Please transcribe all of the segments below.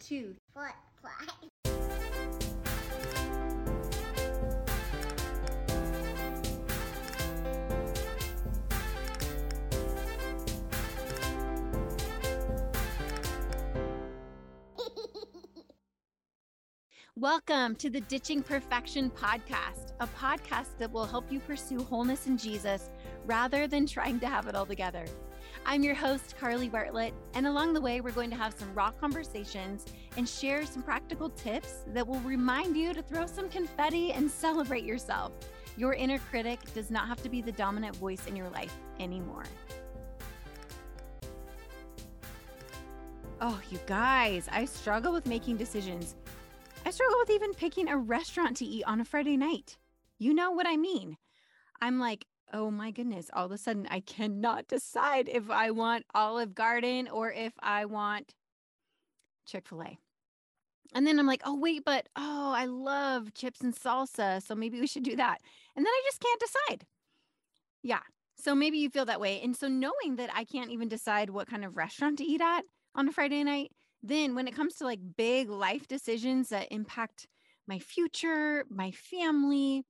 two, four, five. Welcome to the Ditching Perfection podcast, a podcast that will help you pursue wholeness in Jesus rather than trying to have it all together. I'm your host, Carly Bartlett, and along the way, we're going to have some raw conversations and share some practical tips that will remind you to throw some confetti and celebrate yourself. Your inner critic does not have to be the dominant voice in your life anymore. Oh, you guys, I struggle with making decisions. I struggle with even picking a restaurant to eat on a Friday night. You know what I mean. I'm like, oh my goodness, all of a sudden I cannot decide if I want Olive Garden or if I want Chick fil A. And then I'm like, oh, wait, but oh, I love chips and salsa. So maybe we should do that. And then I just can't decide. Yeah. So maybe you feel that way. And so knowing that I can't even decide what kind of restaurant to eat at on a Friday night, then when it comes to like big life decisions that impact my future, my family,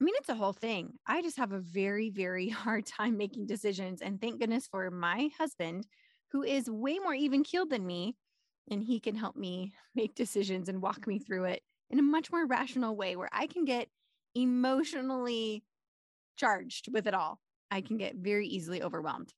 I mean, it's a whole thing. I just have a very, very hard time making decisions. And thank goodness for my husband, who is way more even keeled than me. And he can help me make decisions and walk me through it in a much more rational way where I can get emotionally charged with it all. I can get very easily overwhelmed.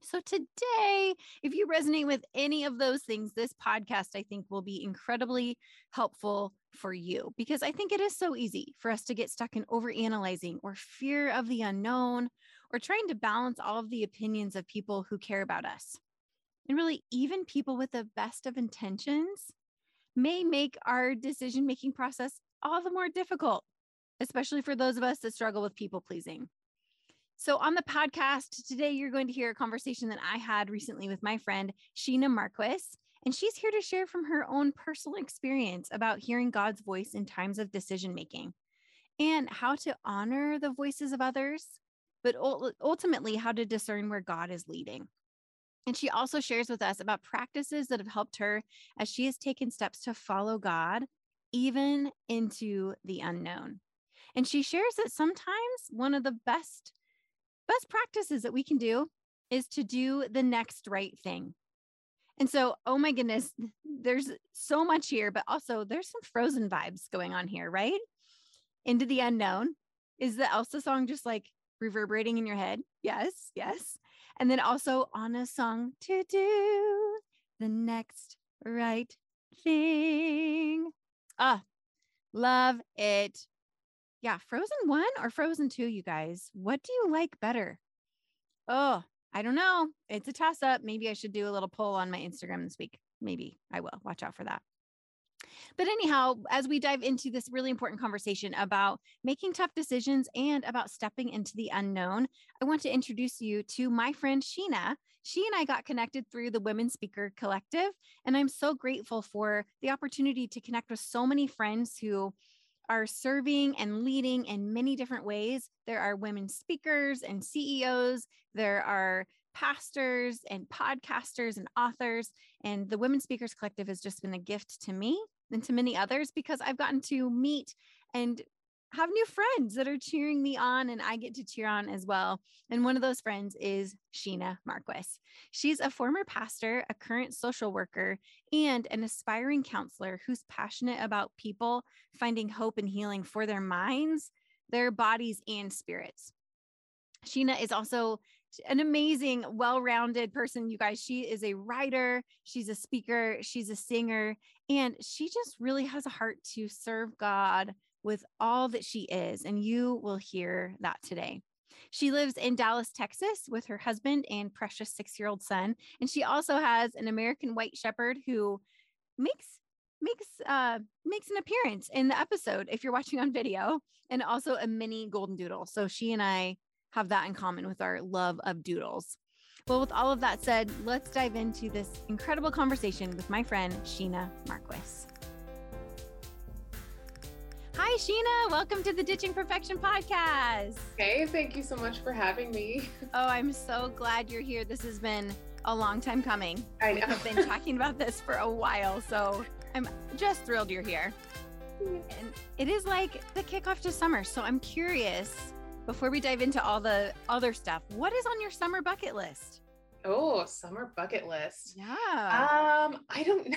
So, today, if you resonate with any of those things, this podcast I think will be incredibly helpful for you because I think it is so easy for us to get stuck in overanalyzing or fear of the unknown or trying to balance all of the opinions of people who care about us. And really, even people with the best of intentions may make our decision making process all the more difficult, especially for those of us that struggle with people pleasing. So, on the podcast today, you're going to hear a conversation that I had recently with my friend, Sheena Marquis. And she's here to share from her own personal experience about hearing God's voice in times of decision making and how to honor the voices of others, but ultimately how to discern where God is leading. And she also shares with us about practices that have helped her as she has taken steps to follow God, even into the unknown. And she shares that sometimes one of the best best practices that we can do is to do the next right thing. And so, oh my goodness, there's so much here, but also there's some frozen vibes going on here, right? Into the unknown. Is the Elsa song just like reverberating in your head? Yes, yes. And then also Anna's song to do the next right thing. Ah, love it. Yeah, Frozen 1 or Frozen 2, you guys? What do you like better? Oh, I don't know. It's a toss up. Maybe I should do a little poll on my Instagram this week. Maybe I will. Watch out for that. But anyhow, as we dive into this really important conversation about making tough decisions and about stepping into the unknown, I want to introduce you to my friend Sheena. She and I got connected through the Women Speaker Collective, and I'm so grateful for the opportunity to connect with so many friends who are serving and leading in many different ways. There are women speakers and CEOs, there are pastors and podcasters and authors. And the Women Speakers Collective has just been a gift to me and to many others because I've gotten to meet and have new friends that are cheering me on and I get to cheer on as well. And one of those friends is Sheena Marquis. She's a former pastor, a current social worker, and an aspiring counselor who's passionate about people finding hope and healing for their minds, their bodies, and spirits. Sheena is also an amazing, well rounded person, you guys. She is a writer, she's a speaker, she's a singer, and she just really has a heart to serve God with all that she is. And you will hear that today. She lives in Dallas, Texas with her husband and precious six year old son. And she also has an American White Shepherd who makes makes uh makes an appearance in the episode if you're watching on video and also a mini golden doodle so she and i have that in common with our love of doodles well with all of that said let's dive into this incredible conversation with my friend sheena marquis Hi, Sheena. Welcome to the Ditching Perfection podcast. Hey, thank you so much for having me. Oh, I'm so glad you're here. This has been a long time coming. I know. have been talking about this for a while, so I'm just thrilled you're here. And it is like the kickoff to summer. So I'm curious, before we dive into all the other stuff, what is on your summer bucket list? Oh, summer bucket list. Yeah. Um, I don't know.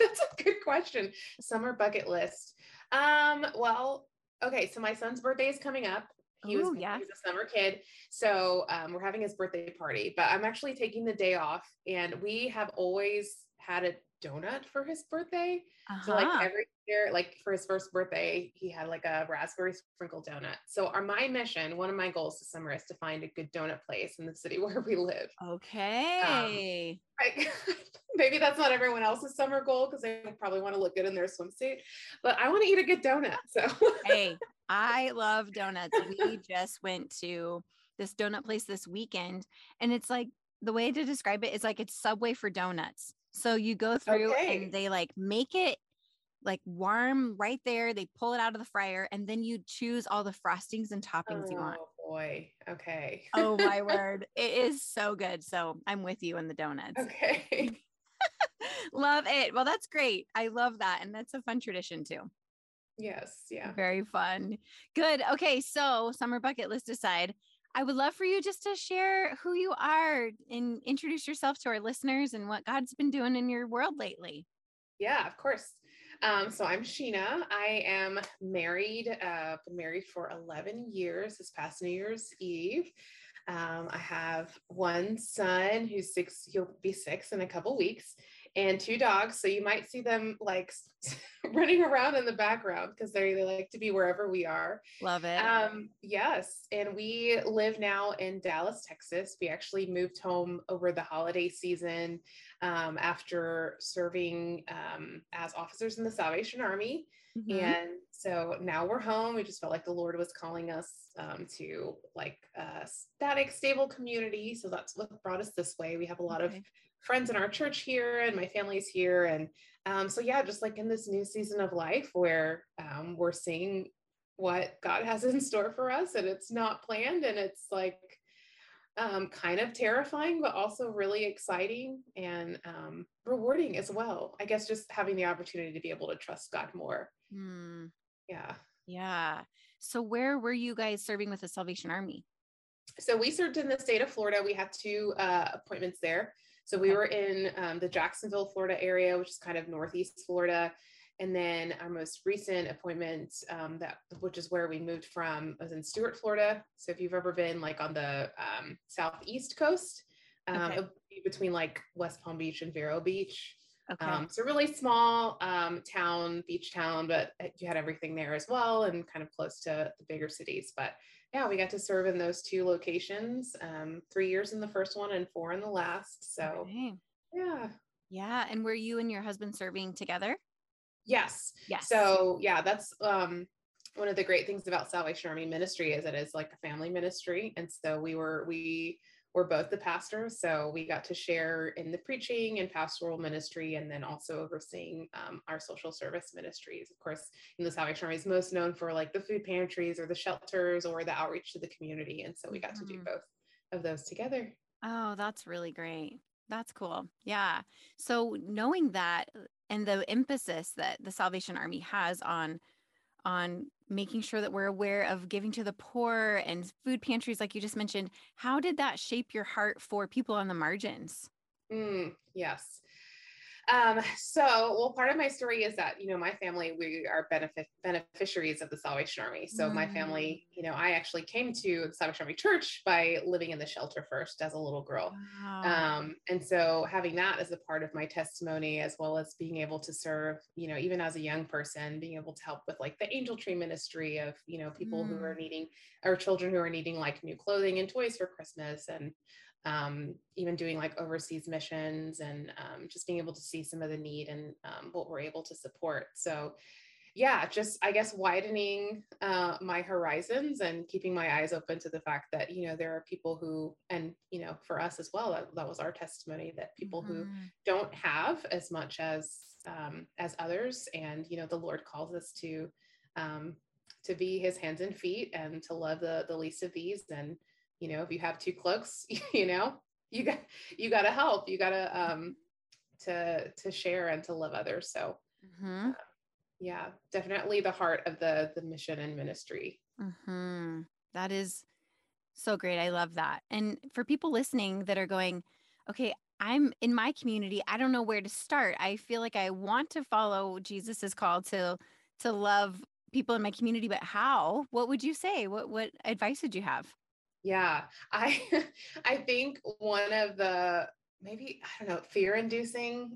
That's a good question. Summer bucket list. Um, well, okay, so my son's birthday is coming up. He was yeah. he's a summer kid. So um, we're having his birthday party, but I'm actually taking the day off and we have always had a donut for his birthday. So like Uh-huh. every year, like for his first birthday, he had like a raspberry sprinkle donut. So our my mission, one of my goals this summer is to find a good donut place in the city where we live. Um, okay. Like maybe that's not everyone else's summer goal because they probably want to look good in their swimsuit, but I want to eat a good donut. So hey, I love donuts. We just went to this donut place this weekend, and it's like the way to describe it is like it's Subway for donuts. So you go through Okay. and they like make it like warm right there. They pull it out of the fryer, and then you choose all the frostings and toppings you want. Oh boy. Okay. Oh my word. It is so good. So I'm with you in the donuts. Okay. love it. Well, that's great. I love that. And that's a fun tradition too. Yes. Yeah. Very fun. Good. Okay. So, summer bucket list aside, I would love for you just to share who you are and introduce yourself to our listeners and what God's been doing in your world lately. Yeah, of course. Um, so I'm Sheena. I am married, uh, been married for 11 years this past New Year's Eve. Um, I have one son who's six, he'll be six in a couple weeks, and two dogs. So you might see them like running around in the background because they, they like to be wherever we are. Love it. Um, yes, and we live now in Dallas, Texas. We actually moved home over the holiday season um, after serving um, as officers in the Salvation Army. Mhm. And so now we're home. We just felt like the Lord was calling us um, to like a static, stable community. So that's what brought us this way. We have a lot of friends in our church here, and my family's here. And um, so, yeah, just like in this new season of life where um, we're seeing what God has in store for us, and it's not planned, and it's like um, kind of terrifying, but also really exciting and um, rewarding as well. I guess just having the opportunity to be able to trust God more. Hmm. Yeah. yeah. So, where were you guys serving with the Salvation Army? So we served in the state of Florida. We had two uh, appointments there. So we Okay. were in um, the Jacksonville, Florida area, which is kind of northeast Florida. And then our most recent appointment, um, that which is where we moved from, was in Stuart, Florida. So if you've ever been like on the um, southeast coast, um, Okay. be between like West Palm Beach and Vero Beach. Okay. Um, it's a really small um, town, beach town, but you had everything there as well and kind of close to the bigger cities. But yeah, we got to serve in those two locations, um, three years in the first one and four in the last. So Okay. yeah. Yeah. And were you and your husband serving together? Yes. Yes. So yeah, that's um, one of the great things about Salvation Army ministry is it is like a family ministry. And so we were, we were both the pastors. So we got to share in the preaching and pastoral ministry and then also overseeing um, our social service ministries. Of course, in the Salvation Army is most known for like the food pantries or the shelters or the outreach to the community. And so we got to do Mhm. both of those together. Oh, that's really great. That's cool. Yeah. So knowing that and the emphasis that the Salvation Army has on on making sure that we're aware of giving to the poor and food pantries like you just mentioned, how did that shape your heart for people on the margins? Mm, yes. Um, so, well, part of my story is that, you know, my family, we are benefit beneficiaries of the Salvation Army. So my family, you know, I actually came to the Salvation Army Church by living in the shelter first as a little girl. Wow. Um, and so having that as a part of my testimony, as well as being able to serve, you know, even as a young person, being able to help with like the angel tree ministry of, you know, people who are needing or children who are needing like new clothing and toys for Christmas and um, even doing like overseas missions and um, just being able to see some of the need and um, what we're able to support. So, yeah, just I guess widening uh, my horizons and keeping my eyes open to the fact that you know there are people who, and you know, for us as well, that, that was our testimony that people who Mhm. don't have as much as um, as others, and you know, the Lord calls us to um, to be His hands and feet and to love the the least of these. And you know, if you have two cloaks, you know, you got you got to help you got to um to to share and to love others. So mm-hmm. uh, yeah definitely the heart of the the mission and ministry. Mm-hmm. that is so great. I love that. And for people listening that are going okay i'm in my community i don't know where to start. I feel like i want to follow jesus's call to to love people in my community but how? What would you say? What what advice would you have yeah i i think one of the maybe i don't know fear inducing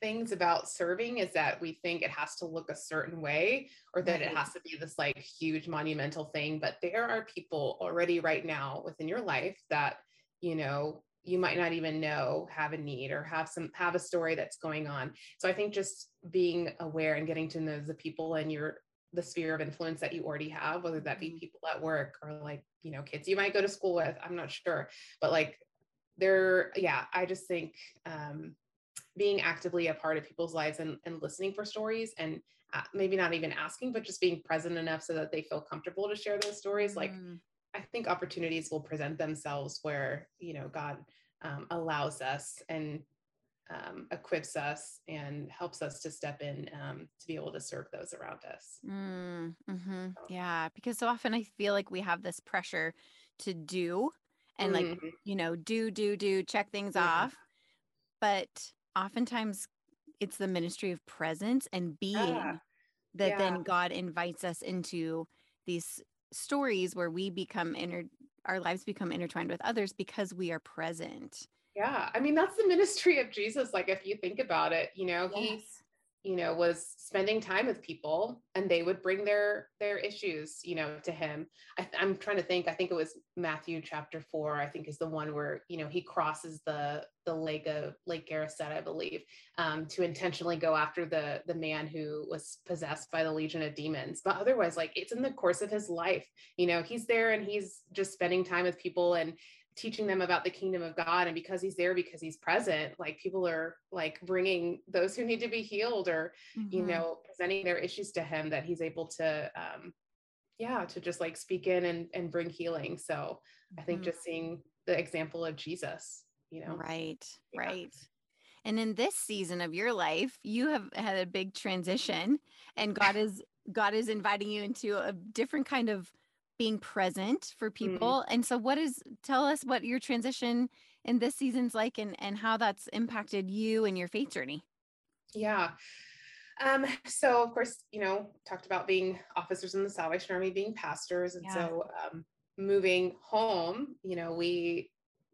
things about serving is that we think it has to look a certain way or that it has to be this like huge monumental thing but there are people already right now within your life that you know you might not even know have a need or have some have a story that's going on. So i think just being aware and getting to know the people in your the sphere of influence that you already have whether that be mm-hmm. people at work or like you know kids you might go to school with i'm not sure but like they're yeah i just think um being actively a part of people's lives and, and listening for stories and uh, maybe not even asking but just being present enough so that they feel comfortable to share those stories mm. like i think opportunities will present themselves where you know god um, allows us and um, equips us and helps us to step in um, to be able to serve those around us. Mm, hmm so. Yeah, because so often I feel like we have this pressure to do and like, mm-hmm. you know, do, do, do, check things mm-hmm. off. But oftentimes it's the ministry of presence and being yeah. that yeah. then God invites us into these stories where we become inter our lives become intertwined with others because we are present. Yeah. I mean, that's the ministry of Jesus. Like, if you think about it, you know, yes. he, you know, was spending time with people and they would bring their, their issues, you know, to him. I, am trying to think, I think it was Matthew chapter four, I think is the one where, you know, he crosses the, the lake of Lake Gennesaret, I believe, um, to intentionally go after the, the man who was possessed by the legion of demons. But otherwise, like it's in the course of his life, you know, he's there and he's just spending time with people and teaching them about the kingdom of God. And because he's there, because he's present, like people are like bringing those who need to be healed or, mm-hmm. you know, presenting their issues to him that he's able to, um, yeah, to just like speak in and, and bring healing. So mm-hmm. I think mm-hmm. just seeing the example of Jesus, you know. Right, yeah. right. And in this season of your life, you have had a big transition and God is God is inviting you into a different kind of being present for mm-hmm. people. Mm-hmm. And so what is tell us what your transition in this season's like and and how that's impacted you and your faith journey. Yeah. Um, so of course, you know, talked about being officers in the Salvation Army, being pastors. And yeah. so um, moving home, you know, we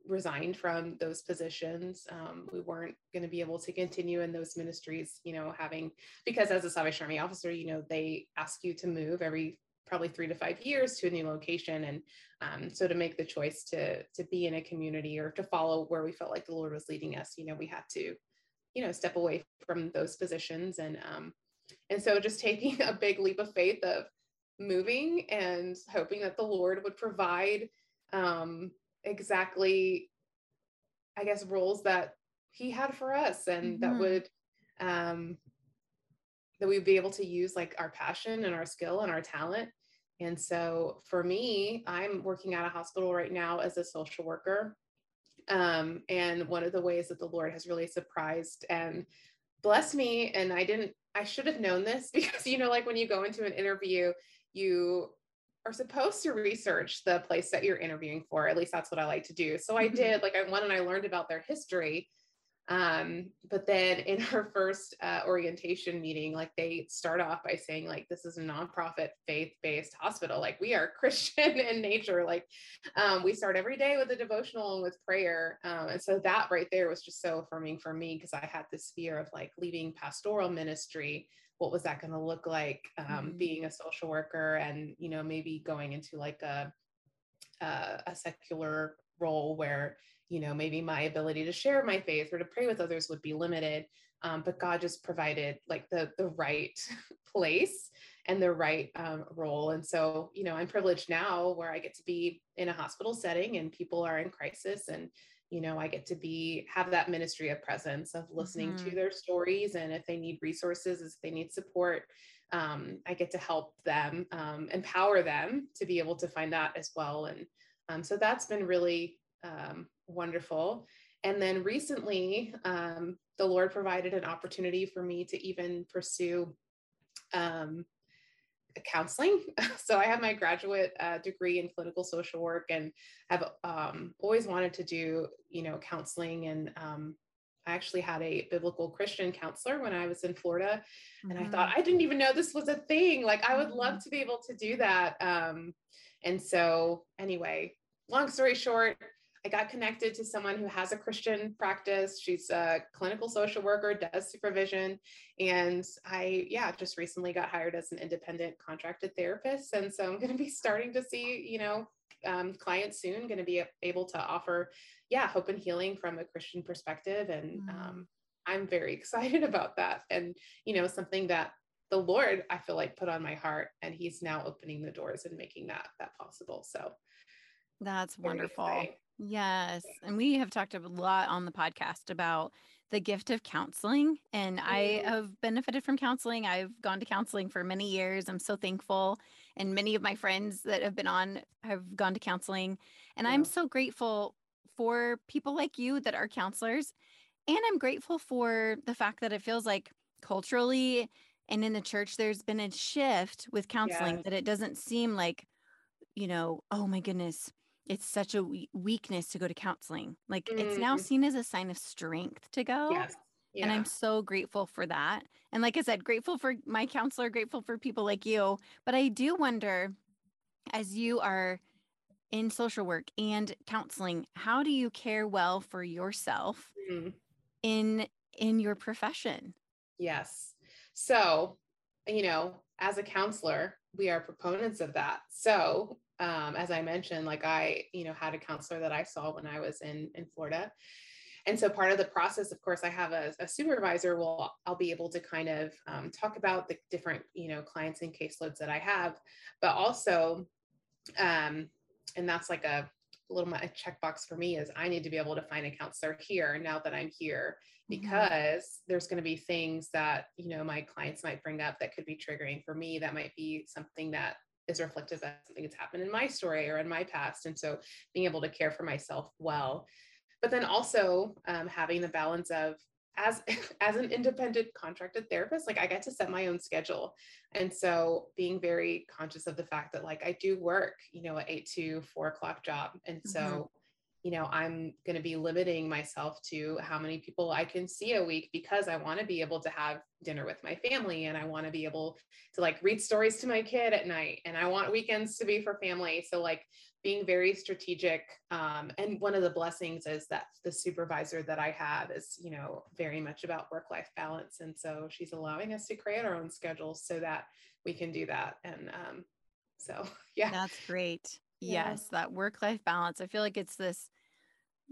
resigned from those positions. Um, we weren't going to be able to continue in those ministries, you know, having, because as a Salvation Army officer, you know, they ask you to move every probably three to five years to a new location. And um, so to make the choice to, to be in a community or to follow where we felt like the Lord was leading us, you know, we had to, you know, step away from those positions. And, um, and so just taking a big leap of faith of moving and hoping that the Lord would provide um, exactly, I guess, roles that he had for us and mm-hmm. that would um, that we'd be able to use like our passion and our skill and our talent and so for me, I'm working at a hospital right now as a social worker. Um, and one of the ways that the Lord has really surprised and blessed me, and I didn't, I should have known this because, you know, like when you go into an interview, you are supposed to research the place that you're interviewing for. At least that's what I like to do. So I mm-hmm. did, like, I went and I learned about their history um, but then in our first uh, orientation meeting like they start off by saying like this is a nonprofit faith-based hospital. Like we are christian in nature. Like um, we start every day with a devotional and with prayer. Um, and so that right there was just so affirming for me because i had this fear of like leaving pastoral ministry. What was that going to look like? Um, mm-hmm. being a social worker and you know maybe going into like a uh, a secular role where you know maybe my ability to share my faith or to pray with others would be limited um, but god just provided like the the right place and the right um, role. And so you know i'm privileged now where i get to be in a hospital setting and people are in crisis and you know i get to be have that ministry of presence of listening mm-hmm. to their stories. And if they need resources if they need support um, i get to help them um, empower them to be able to find that as well. And um, so that's been really um, wonderful. And then recently, um, the Lord provided an opportunity for me to even pursue um, counseling. so I have my graduate uh, degree in clinical social work and I've um, always wanted to do, you know, counseling. And um, I actually had a biblical Christian counselor when I was in Florida. And mm-hmm. I thought, mm-hmm. I didn't even know this was a thing. Like, I would mm-hmm. love to be able to do that. Um, and so, anyway, long story short, I got connected to someone who has a Christian practice. She's a clinical social worker, does supervision. And I, yeah, just recently got hired as an independent contracted therapist. And so I'm going to be starting to see, you know, um, clients soon, going to be able to offer, yeah, hope and healing from a Christian perspective. And mm. um, I'm very excited about that. And, you know, something that the Lord, I feel like put on my heart and he's now opening the doors and making that, that possible. So that's wonderful. Yes. And we have talked a lot on the podcast about the gift of counseling. And I mm-hmm. have benefited from counseling. I've gone to counseling for many years. I'm so thankful. And many of my friends that have been on have gone to counseling. And yeah. I'm so grateful for people like you that are counselors. And I'm grateful for the fact that it feels like culturally and in the church, there's been a shift with counseling yes. that it doesn't seem like, you know, oh my goodness, it's such a weakness to go to counseling. Like mm-hmm. it's now mm-hmm. seen as a sign of strength to go. Yes. Yeah. And I'm so grateful for that. And like I said, grateful for my counselor, grateful for people like you. But I do wonder, as you are in social work and counseling, how do you care well for yourself mm-hmm. in in your profession? Yes. So, you know, as a counselor, we are proponents of that. So um, as I mentioned, like I, you know, had a counselor that I saw when I was in in Florida. And so part of the process, of course, I have a, a supervisor. will I'll be able to kind of um, talk about the different, you know, clients and caseloads that I have, but also, um, and that's like a little my checkbox for me is I need to be able to find a counselor here now that I'm here mm-hmm. because mm-hmm. there's going to be things that you know my clients might bring up that could be triggering for me that might be something that is reflective of something that's happened in my story or in my past. And so being able to care for myself well, but then also um, having the balance of as as an independent contracted therapist like i get to set my own schedule. And so being very conscious of the fact that like i do work you know an eight to four o'clock job. And so mm-hmm you know i'm going to be limiting myself to how many people i can see a week because i want to be able to have dinner with my family and i want to be able to like read stories to my kid at night and i want weekends to be for family. So like being very strategic um, and one of the blessings is that the supervisor that i have is you know very much about work life balance. And so she's allowing us to create our own schedules so that we can do that. And um, so yeah. That's great. Yeah. yes that work life balance. I feel like it's this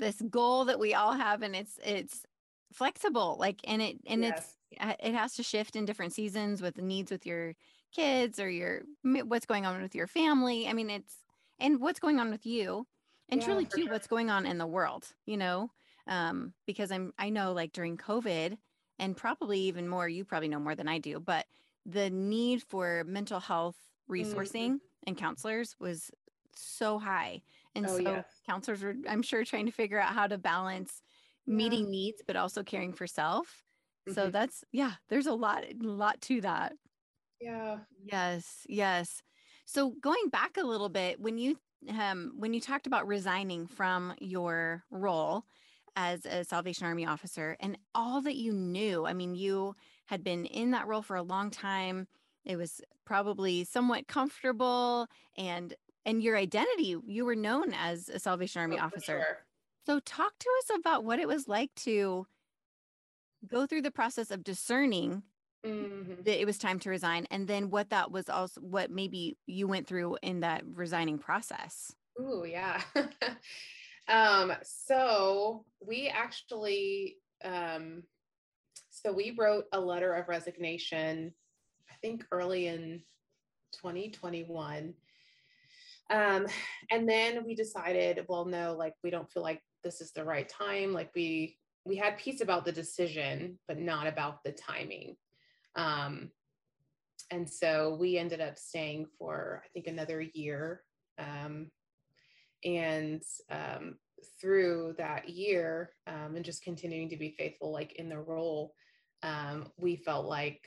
this goal that we all have and it's it's flexible like and it and yes. it's it has to shift in different seasons with the needs with your kids or your what's going on with your family i mean it's and what's going on with you and yeah, truly too sure. what's going on in the world you know um because i'm i know like during covid and probably even more you probably know more than i do but the need for mental health resourcing mm-hmm. and counselors was so high. And oh, so yes. counselors were, I'm sure, trying to figure out how to balance yeah. meeting needs, but also caring for self. Mm-hmm. So that's, yeah, there's a lot, a lot to that. Yeah. Yes. Yes. So going back a little bit, when you, um, when you talked about resigning from your role as a Salvation Army officer and all that you knew, I mean, you had been in that role for a long time. It was probably somewhat comfortable and and your identity, you were known as a Salvation Army oh, officer. Sure. So talk to us about what it was like to go through the process of discerning mm-hmm. that it was time to resign and then what that was also what maybe you went through in that resigning process. Oh, yeah. um so we actually um so we wrote a letter of resignation I think early in 2021 um, and then we decided, well, no, like we don't feel like this is the right time. Like we we had peace about the decision, but not about the timing. Um, and so we ended up staying for I think another year. Um, and um, through that year um, and just continuing to be faithful like in the role um, we felt like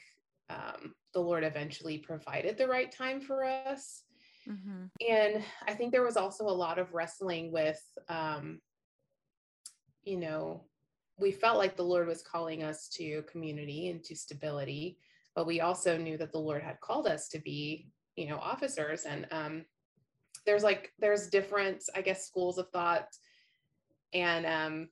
um, the lord eventually provided the right time for us mm-hmm. and i think there was also a lot of wrestling with um, you know we felt like the lord was calling us to community and to stability but we also knew that the lord had called us to be you know officers and um, there's like there's different i guess schools of thought and um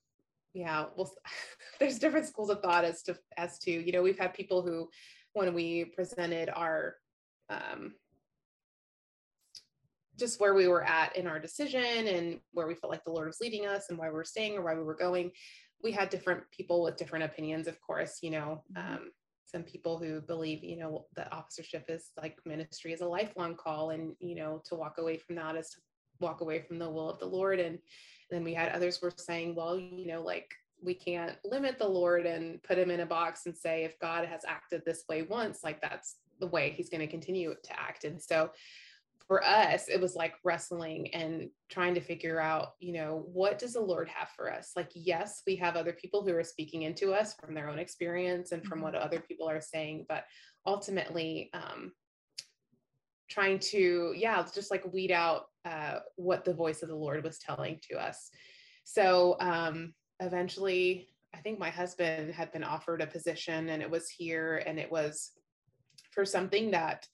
yeah well there's different schools of thought as to as to you know we've had people who when we presented our um just where we were at in our decision and where we felt like the lord was leading us and why we were staying or why we were going. We had different people with different opinions of course you know mm-hmm. um, some people who believe you know that officership is like ministry is a lifelong call and you know to walk away from that is to walk away from the will of the lord. And then we had others were saying well you know like we can't limit the lord and put him in a box and say if god has acted this way once like that's the way he's going to continue to act. And so for us it was like wrestling and trying to figure out you know what does the lord have for us like yes we have other people who are speaking into us from their own experience and from mm-hmm. what other people are saying but ultimately um trying to yeah just like weed out uh what the voice of the lord was telling to us so um eventually i think my husband had been offered a position and it was here and it was for something that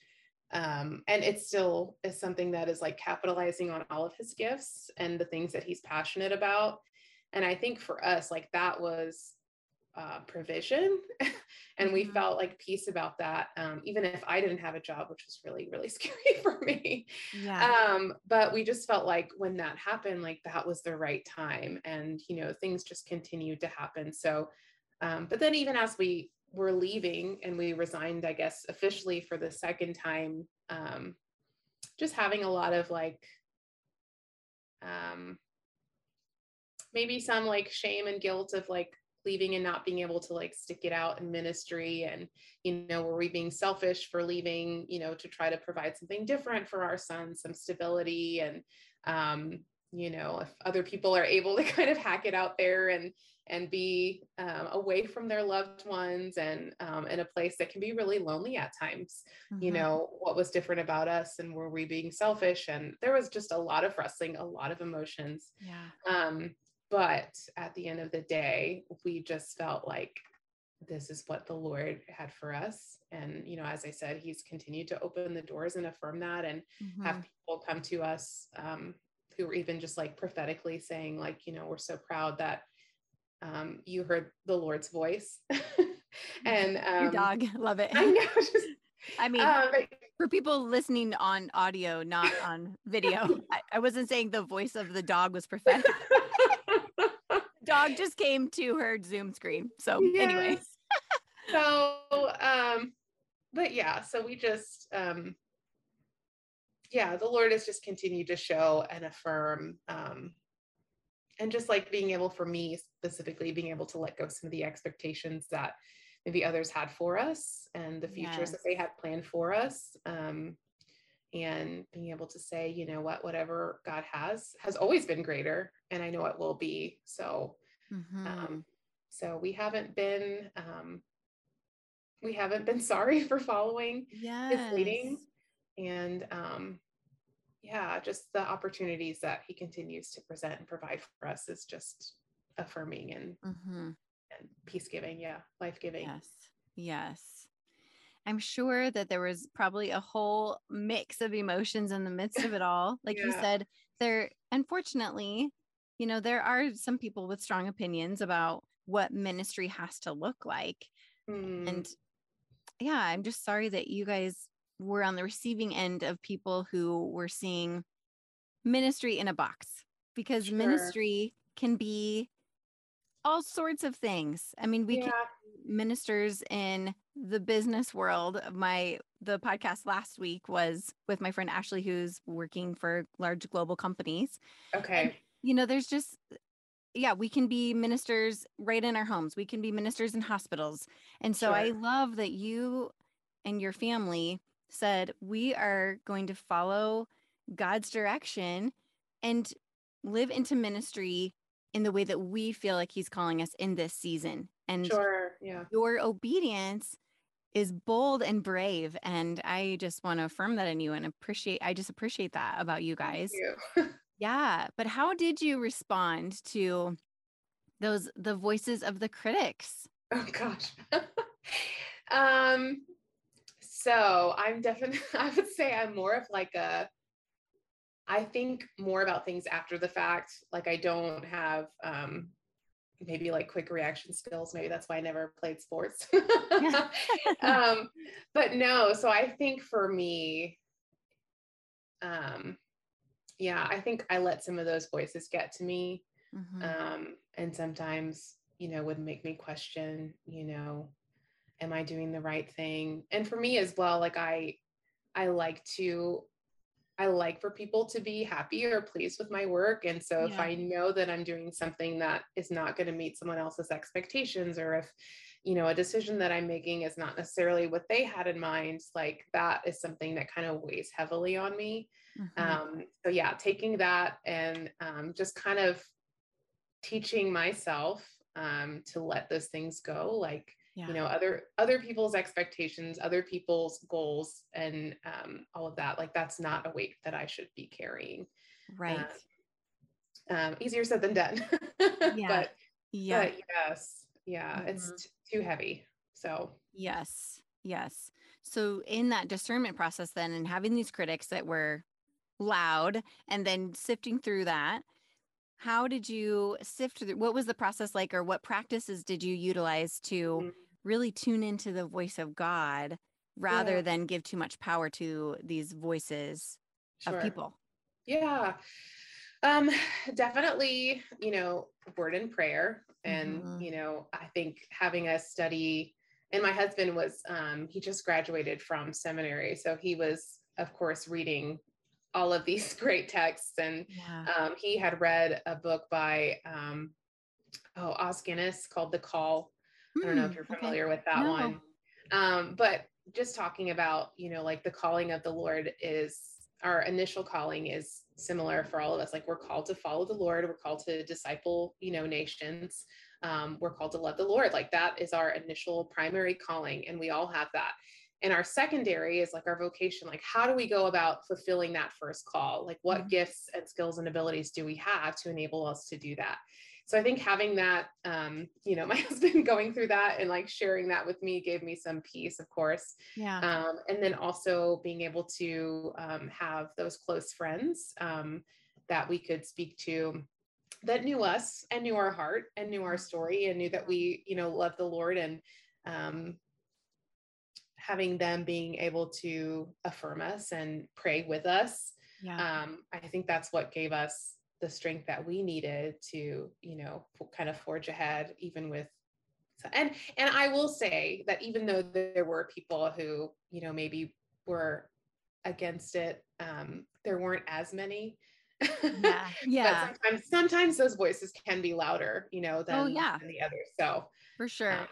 um, and it still is something that is like capitalizing on all of his gifts and the things that he's passionate about and i think for us like that was uh, provision and we mm-hmm. felt like peace about that um, even if i didn't have a job which was really really scary for me yeah. um, but we just felt like when that happened like that was the right time and you know things just continued to happen so um, but then even as we were leaving and we resigned, I guess, officially for the second time, um, just having a lot of like, um, maybe some like shame and guilt of like leaving and not being able to like stick it out in ministry and you know were we being selfish for leaving you know to try to provide something different for our son some stability and um you know if other people are able to kind of hack it out there and and be um, away from their loved ones and um, in a place that can be really lonely at times. Mm-hmm. You know, what was different about us and were we being selfish? And there was just a lot of wrestling, a lot of emotions. Yeah. Um, but at the end of the day, we just felt like this is what the Lord had for us. And, you know, as I said, He's continued to open the doors and affirm that and mm-hmm. have people come to us um, who were even just like prophetically saying, like, you know, we're so proud that um, you heard the Lord's voice. and um, your dog, love it. I know. Just, I mean, um, for people listening on audio, not on video, I, I, wasn't saying the voice of the dog was prophetic. dog just came to her Zoom screen. So, yes. anyway. so, um, but yeah, so we just, um, yeah, the Lord has just continued to show and affirm um, and just like being able for me specifically being able to let go some of the expectations that maybe others had for us and the futures yes. that they had planned for us um, and being able to say you know what whatever god has has always been greater and i know it will be so mm-hmm. um, so we haven't been um, we haven't been sorry for following yes. his leading and um, yeah, just the opportunities that he continues to present and provide for us is just affirming and, mm-hmm. and peace giving. Yeah, life giving. Yes. Yes. I'm sure that there was probably a whole mix of emotions in the midst of it all. Like yeah. you said, there, unfortunately, you know, there are some people with strong opinions about what ministry has to look like. Mm. And yeah, I'm just sorry that you guys were on the receiving end of people who were seeing ministry in a box because sure. ministry can be all sorts of things. I mean, we yeah. ministers in the business world. My the podcast last week was with my friend Ashley, who's working for large global companies. Okay. And, you know, there's just yeah, we can be ministers right in our homes. We can be ministers in hospitals. And so sure. I love that you and your family said, We are going to follow God's direction. And live into ministry in the way that we feel like he's calling us in this season. And Sure. Yeah. your obedience is bold and brave. And I just want to affirm that in you and appreciate, I just appreciate that about you guys. You. Yeah. But how did you respond to those, the voices of the critics? Oh gosh. um so I'm definitely I would say I'm more of like a I think more about things after the fact. Like I don't have um maybe like quick reaction skills. Maybe that's why I never played sports. um but no, so I think for me um yeah, I think I let some of those voices get to me Mhm. um, and sometimes you know would make me question you know am i doing the right thing and for me as well like i i like to i like for people to be happy or pleased with my work. And so if i know that i'm doing something that is not going to meet someone else's expectations or if you know a decision that i'm making is not necessarily what they had in mind like that is something that kind of weighs heavily on me. Mhm. um, so yeah taking that and um, just kind of teaching myself um, to let those things go like yeah. you know other other people's expectations other people's goals and um, all of that like that's not a weight that i should be carrying right. um, easier said than done Yeah. but yeah. but yes yeah it's Mhm. t- too heavy so Yes. Yes. So in that discernment process then and having these critics that were loud and then sifting through that, how did you sift through what was the process like or what practices did you utilize to Mm. Really tune into the voice of God rather Yeah. than give too much power to these voices sure. of people? Yeah. Um definitely, you know, word and prayer and Mhm. you know, I think having a study and my husband was um he just graduated from seminary, so he was of course reading all of these great texts and Yeah. um he had read a book by um oh, Os Guinness called The Call. I don't know if Hmm, you're okay. familiar with that No. one. Um, but just talking about, you know, like the calling of the Lord is our initial calling is similar for all of us. Like we're called to follow the Lord, we're called to disciple, you know, nations. Um, we're called to love the Lord. Like that is our initial primary calling, and we all have that. And our secondary is like our vocation. Like, how do we go about fulfilling that first call? Like, what Mhm. gifts and skills and abilities do we have to enable us to do that? So i think having that um, you know my husband going through that and like sharing that with me gave me some peace of course Yeah. um, and then also being able to um, have those close friends um, that we could speak to that knew us and knew our heart and knew our story and knew that we you know love the lord and um, having them being able to affirm us and pray with us yeah. um, I think that's what gave us the strength that we needed to, you know, kind of forge ahead, even with. And and I will say that even though there were people who, you know, maybe were against it, um, there weren't as many. yeah. Yeah. sometimes sometimes those voices can be louder, you know, than, Oh, yeah. than the others. So For sure. um,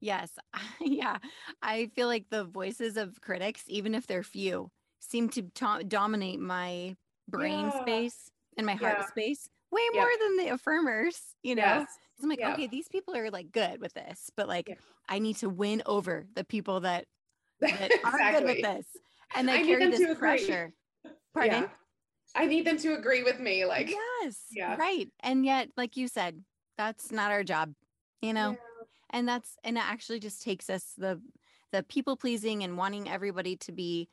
Yes. yeah. I feel like the voices of critics, even if they're few, seem to to- dominate my brain Yeah. space and my heart Yeah. space way Yeah. more than the affirmers, you know? yes, I'm like, Yeah. okay, these people are like good with this, but like. I need to win over the people that, that aren't good with this. And I they need carry this to agree. pressure. Pardon? I need them to agree with me. Like, yes. yeah. Right. And yet, like you said, that's not our job, you know? Yeah. and that's and it actually just takes us the the people pleasing and wanting everybody to be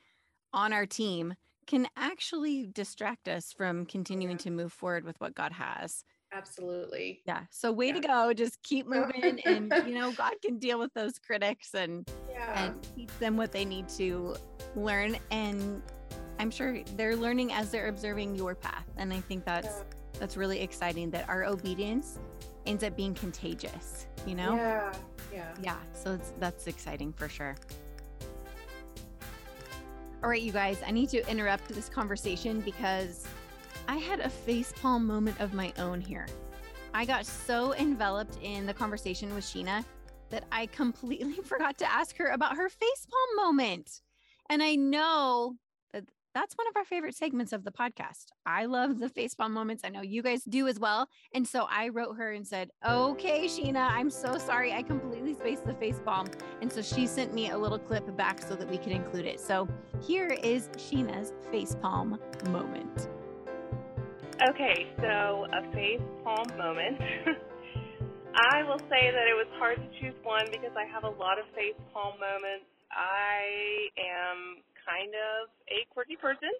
on our team can actually distract us from continuing Yeah. to move forward with what God has. absolutely. Yeah. So way to go. Just keep moving and you know God can deal with those critics and Yeah. and teach them what they need to learn and I'm sure they're learning as they're observing your path and I think that's Yeah. that's really exciting that our obedience ends up being contagious, you know? Yeah. Yeah. Yeah, so it's, that's exciting for sure. All right, you guys, I need to interrupt this conversation because I had a facepalm moment of my own here. I got so enveloped in the conversation with Sheena that I completely forgot to ask her about her facepalm moment. And I know that's one of our favorite segments of the podcast. I love the facepalm moments. I know you guys do as well. And so I wrote her and said, Okay, Sheena, I'm so sorry. I completely spaced the facepalm. And so she sent me a little clip back so that we could include it. So here is Sheena's facepalm moment. Okay, so a facepalm moment. I will say that it was hard to choose one because I have a lot of facepalm moments. I am kind of a quirky person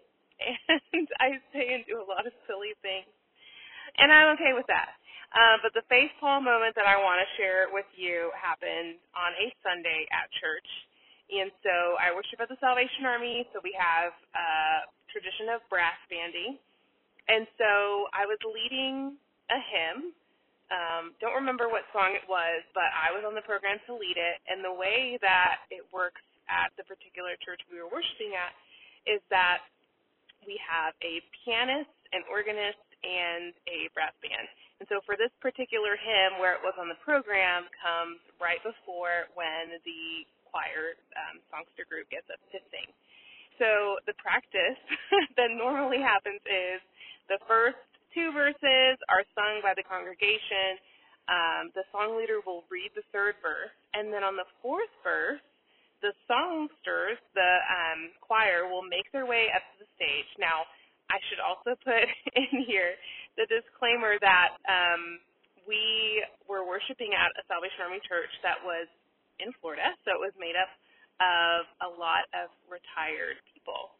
and I say and do a lot of silly things. And I'm okay with that. Uh, but the facepalm moment that I want to share with you happened on a Sunday at church. And so I worship at the Salvation Army, so we have a tradition of brass banding. And so I was leading a hymn. Um, don't remember what song it was, but I was on the program to lead it. And the way that it works at the particular church we were worshiping at is that we have a pianist, an organist, and a brass band. And so for this particular hymn, where it was on the program, comes right before when the choir um, songster group gets up to sing. So the practice that normally happens is the first two verses are sung by the congregation. Um, the song leader will read the third verse, and then on the fourth verse, the songsters, the um, choir, will make their way up to the stage. Now, I should also put in here the disclaimer that um, we were worshiping at a Salvation Army church that was in Florida, so it was made up of a lot of retired people.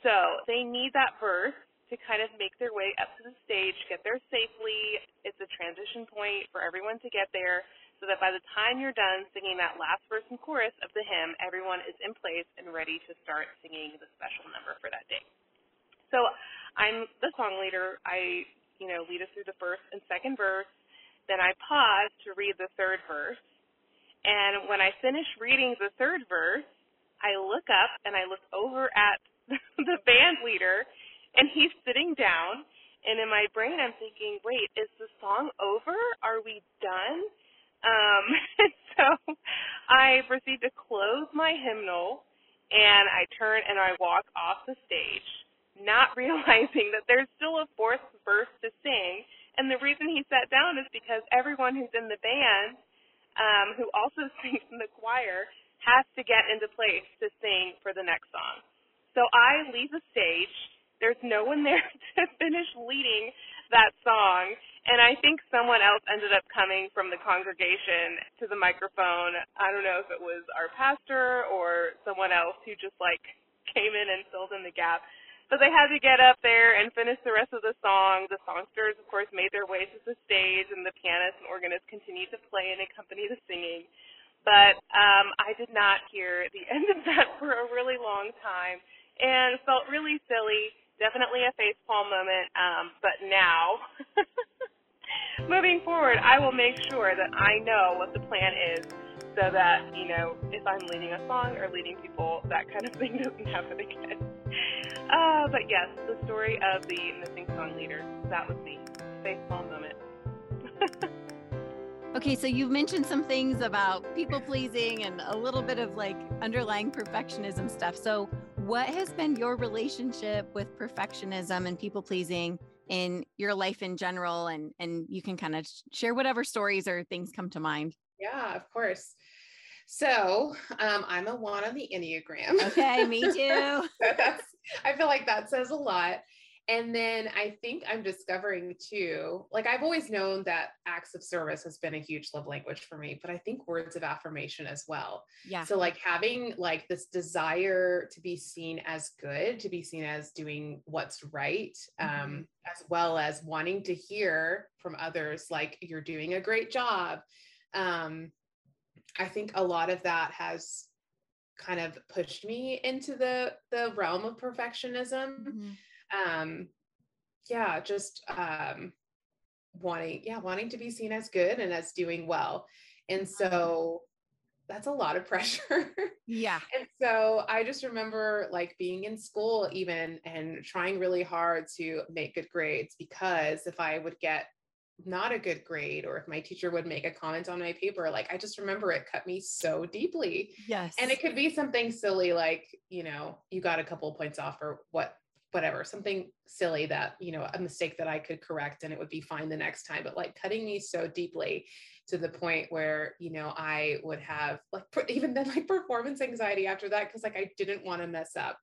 So they need that verse to kind of make their way up to the stage, get there safely. It's a transition point for everyone to get there so that by the time you're done singing that last verse and chorus of the hymn, everyone is in place and ready to start singing the special number for that day. So I'm the song leader. I, you know, lead us through the first and second verse. Then I pause to read the third verse. And when I finish reading the third verse, I look up and I look over at the band leader and he's sitting down and in my brain I'm thinking, wait, is the song over? Are we done? Um, so I proceed to close my hymnal and I turn and I walk off the stage, not realizing that there's still a fourth verse to sing. And the reason he sat down is because everyone who's in the band, um, who also sings in the choir, has to get into place to sing for the next song. So I leave the stage. There's no one there to finish leading that song. And I think someone else ended up coming from the congregation to the microphone. I don't know if it was our pastor or someone else who just like came in and filled in the gap. But they had to get up there and finish the rest of the song. The songsters, of course, made their way to the stage, and the pianist and organist continued to play and accompany the singing. But um, I did not hear the end of that for a really long time and felt really silly. Definitely a facepalm moment. Um, but now moving forward, I will make sure that I know what the plan is so that, you know, if I'm leading a song or leading people, that kind of thing doesn't happen again. Uh, but yes, the story of the missing song leader, that was me. Facepalm moment. okay, so you've mentioned some things about people pleasing and a little bit of like underlying perfectionism stuff. So, what has been your relationship with perfectionism and people pleasing in your life in general? And and you can kind of share whatever stories or things come to mind. Yeah of course. So um, i'm a one on the enneagram. Okay me too. I feel like that says a lot and then I think I'm discovering too, like I've always known that acts of service has been a huge love language for me, but I think words of affirmation as well. Yeah. So like having like this desire to be seen as good, to be seen as doing what's right, um, mm-hmm. as well as wanting to hear from others like you're doing a great job. Um, I think a lot of that has kind of pushed me into the the realm of perfectionism. Mm-hmm um yeah just um wanting yeah wanting to be seen as good and as doing well. And so that's a lot of pressure. Yeah. And so i just remember like being in school even and trying really hard to make good grades because if i would get not a good grade or if my teacher would make a comment on my paper like i just remember it cut me so deeply. Yes. And it could be something silly like you know you got a couple of points off or what whatever, something silly that, you know, a mistake that I could correct and it would be fine the next time, but like cutting me so deeply to the point where, you know, I would have like even then like performance anxiety after that because like I didn't want to mess up.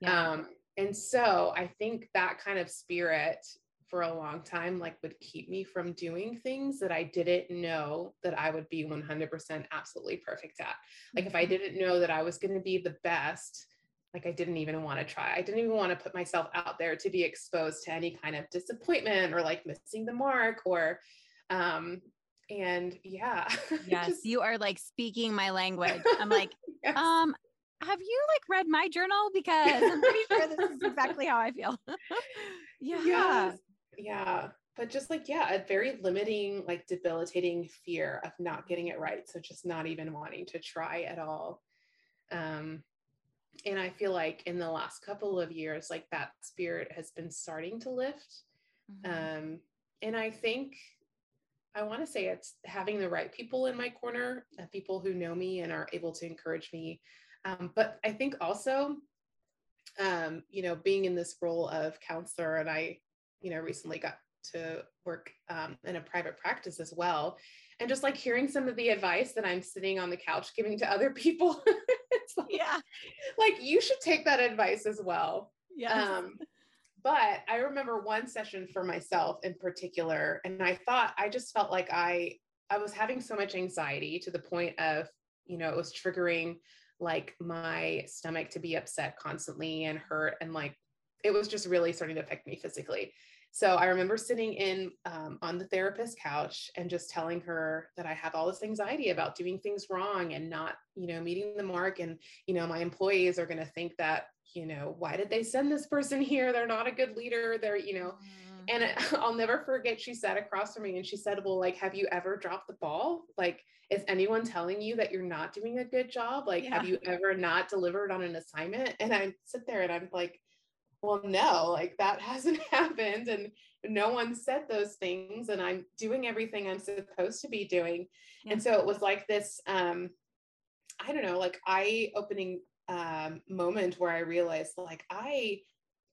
Yeah. Um, and so I think that kind of spirit for a long time like would keep me from doing things that I didn't know that I would be 100% absolutely perfect at. Like if I mm-hmm. didn't know that I was going to be the best, like I didn't even want to try. I didn't even want to put myself out there to be exposed to any kind of disappointment or like missing the mark or um and yeah. Yes, just... you are like speaking my language. I'm like, yes. um have you like read my journal because I'm pretty sure this is exactly how I feel. yeah. Yes yeah but just like yeah a very limiting like debilitating fear of not getting it right so just not even wanting to try at all um and i feel like in the last couple of years like that spirit has been starting to lift mm-hmm. um and i think i want to say it's having the right people in my corner uh, people who know me and are able to encourage me um, but i think also um, you know being in this role of counselor and i you know, recently got to work um, in a private practice as well. And just like hearing some of the advice that I'm sitting on the couch giving to other people, like, yeah, like you should take that advice as well. Yeah. Um, but I remember one session for myself in particular, and I thought I just felt like I I was having so much anxiety to the point of, you know, it was triggering like my stomach to be upset constantly and hurt and like it was just really starting to affect me physically. So I remember sitting in um, on the therapist couch and just telling her that I have all this anxiety about doing things wrong and not, you know, meeting the mark. And, you know, my employees are going to think that, you know, why did they send this person here? They're not a good leader. They're, you know, mm-hmm. and it, I'll never forget. She sat across from me and she said, well, like, have you ever dropped the ball? Like, is anyone telling you that you're not doing a good job? Like, yeah. have you ever not delivered on an assignment? And I sit there and I'm like, well, no, like that hasn't happened. And no one said those things. And I'm doing everything I'm supposed to be doing. Yeah. And so it was like this, um, I don't know, like eye opening um, moment where I realized like, I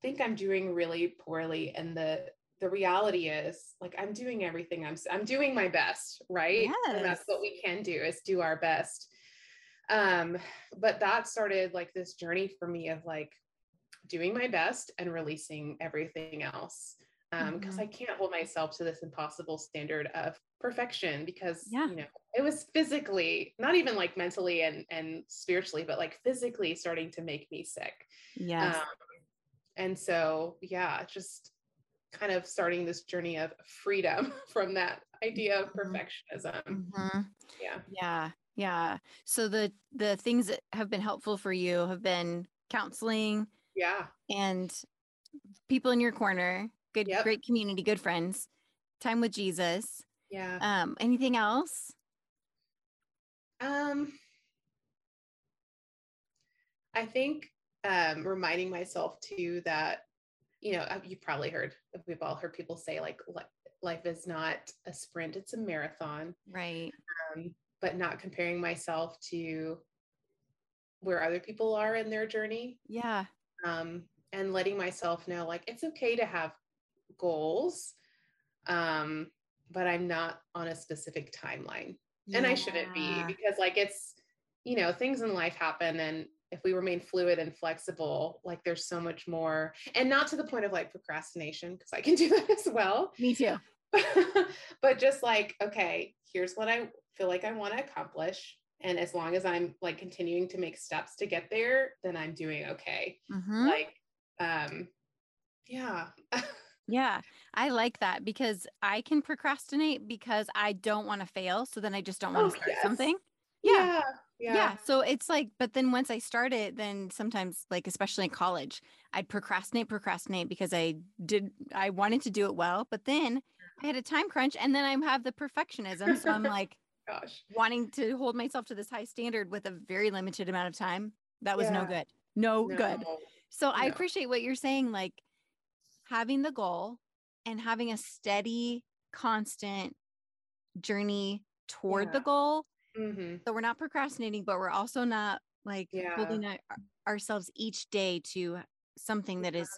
think I'm doing really poorly. And the, the reality is like, I'm doing everything I'm, I'm doing my best. Right. Yes. And that's what we can do is do our best. Um, but that started like this journey for me of like, doing my best and releasing everything else because um, mm-hmm. I can't hold myself to this impossible standard of perfection because yeah. you know it was physically not even like mentally and and spiritually but like physically starting to make me sick yeah um, and so yeah just kind of starting this journey of freedom from that idea of mm-hmm. perfectionism mm-hmm. yeah yeah yeah so the the things that have been helpful for you have been counseling yeah. And people in your corner, good, yep. great community, good friends, time with Jesus. Yeah. Um, anything else? Um, I think um, reminding myself too that, you know, you've probably heard, we've all heard people say like life is not a sprint, it's a marathon. Right. Um, but not comparing myself to where other people are in their journey. Yeah um, and letting myself know like it's okay to have goals um, but i'm not on a specific timeline. Yeah. and i shouldn't be because like it's you know things in life happen and if we remain fluid and flexible like there's so much more. And not to the point of like procrastination because i can do that as well. Me too. But just like okay here's what i feel like i want to accomplish and as long as i'm like continuing to make steps to get there then i'm doing okay mm-hmm. like um yeah yeah i like that because i can procrastinate because i don't want to fail so then i just don't want to oh, start yes. something yeah. yeah. yeah yeah so it's like but then once i start it then sometimes like especially in college i'd procrastinate procrastinate because i did i wanted to do it well but then i had a time crunch and then i have the perfectionism so i'm like gosh. Wanting to hold myself to this high standard with a very limited amount of time. That was yeah. no good. No, no, good. So no. I appreciate what you're saying. Like having the goal and having a steady, constant journey toward yeah. the goal. Mm-hmm. So we're not procrastinating, but we're also not like yeah. holding our, ourselves each day to something that is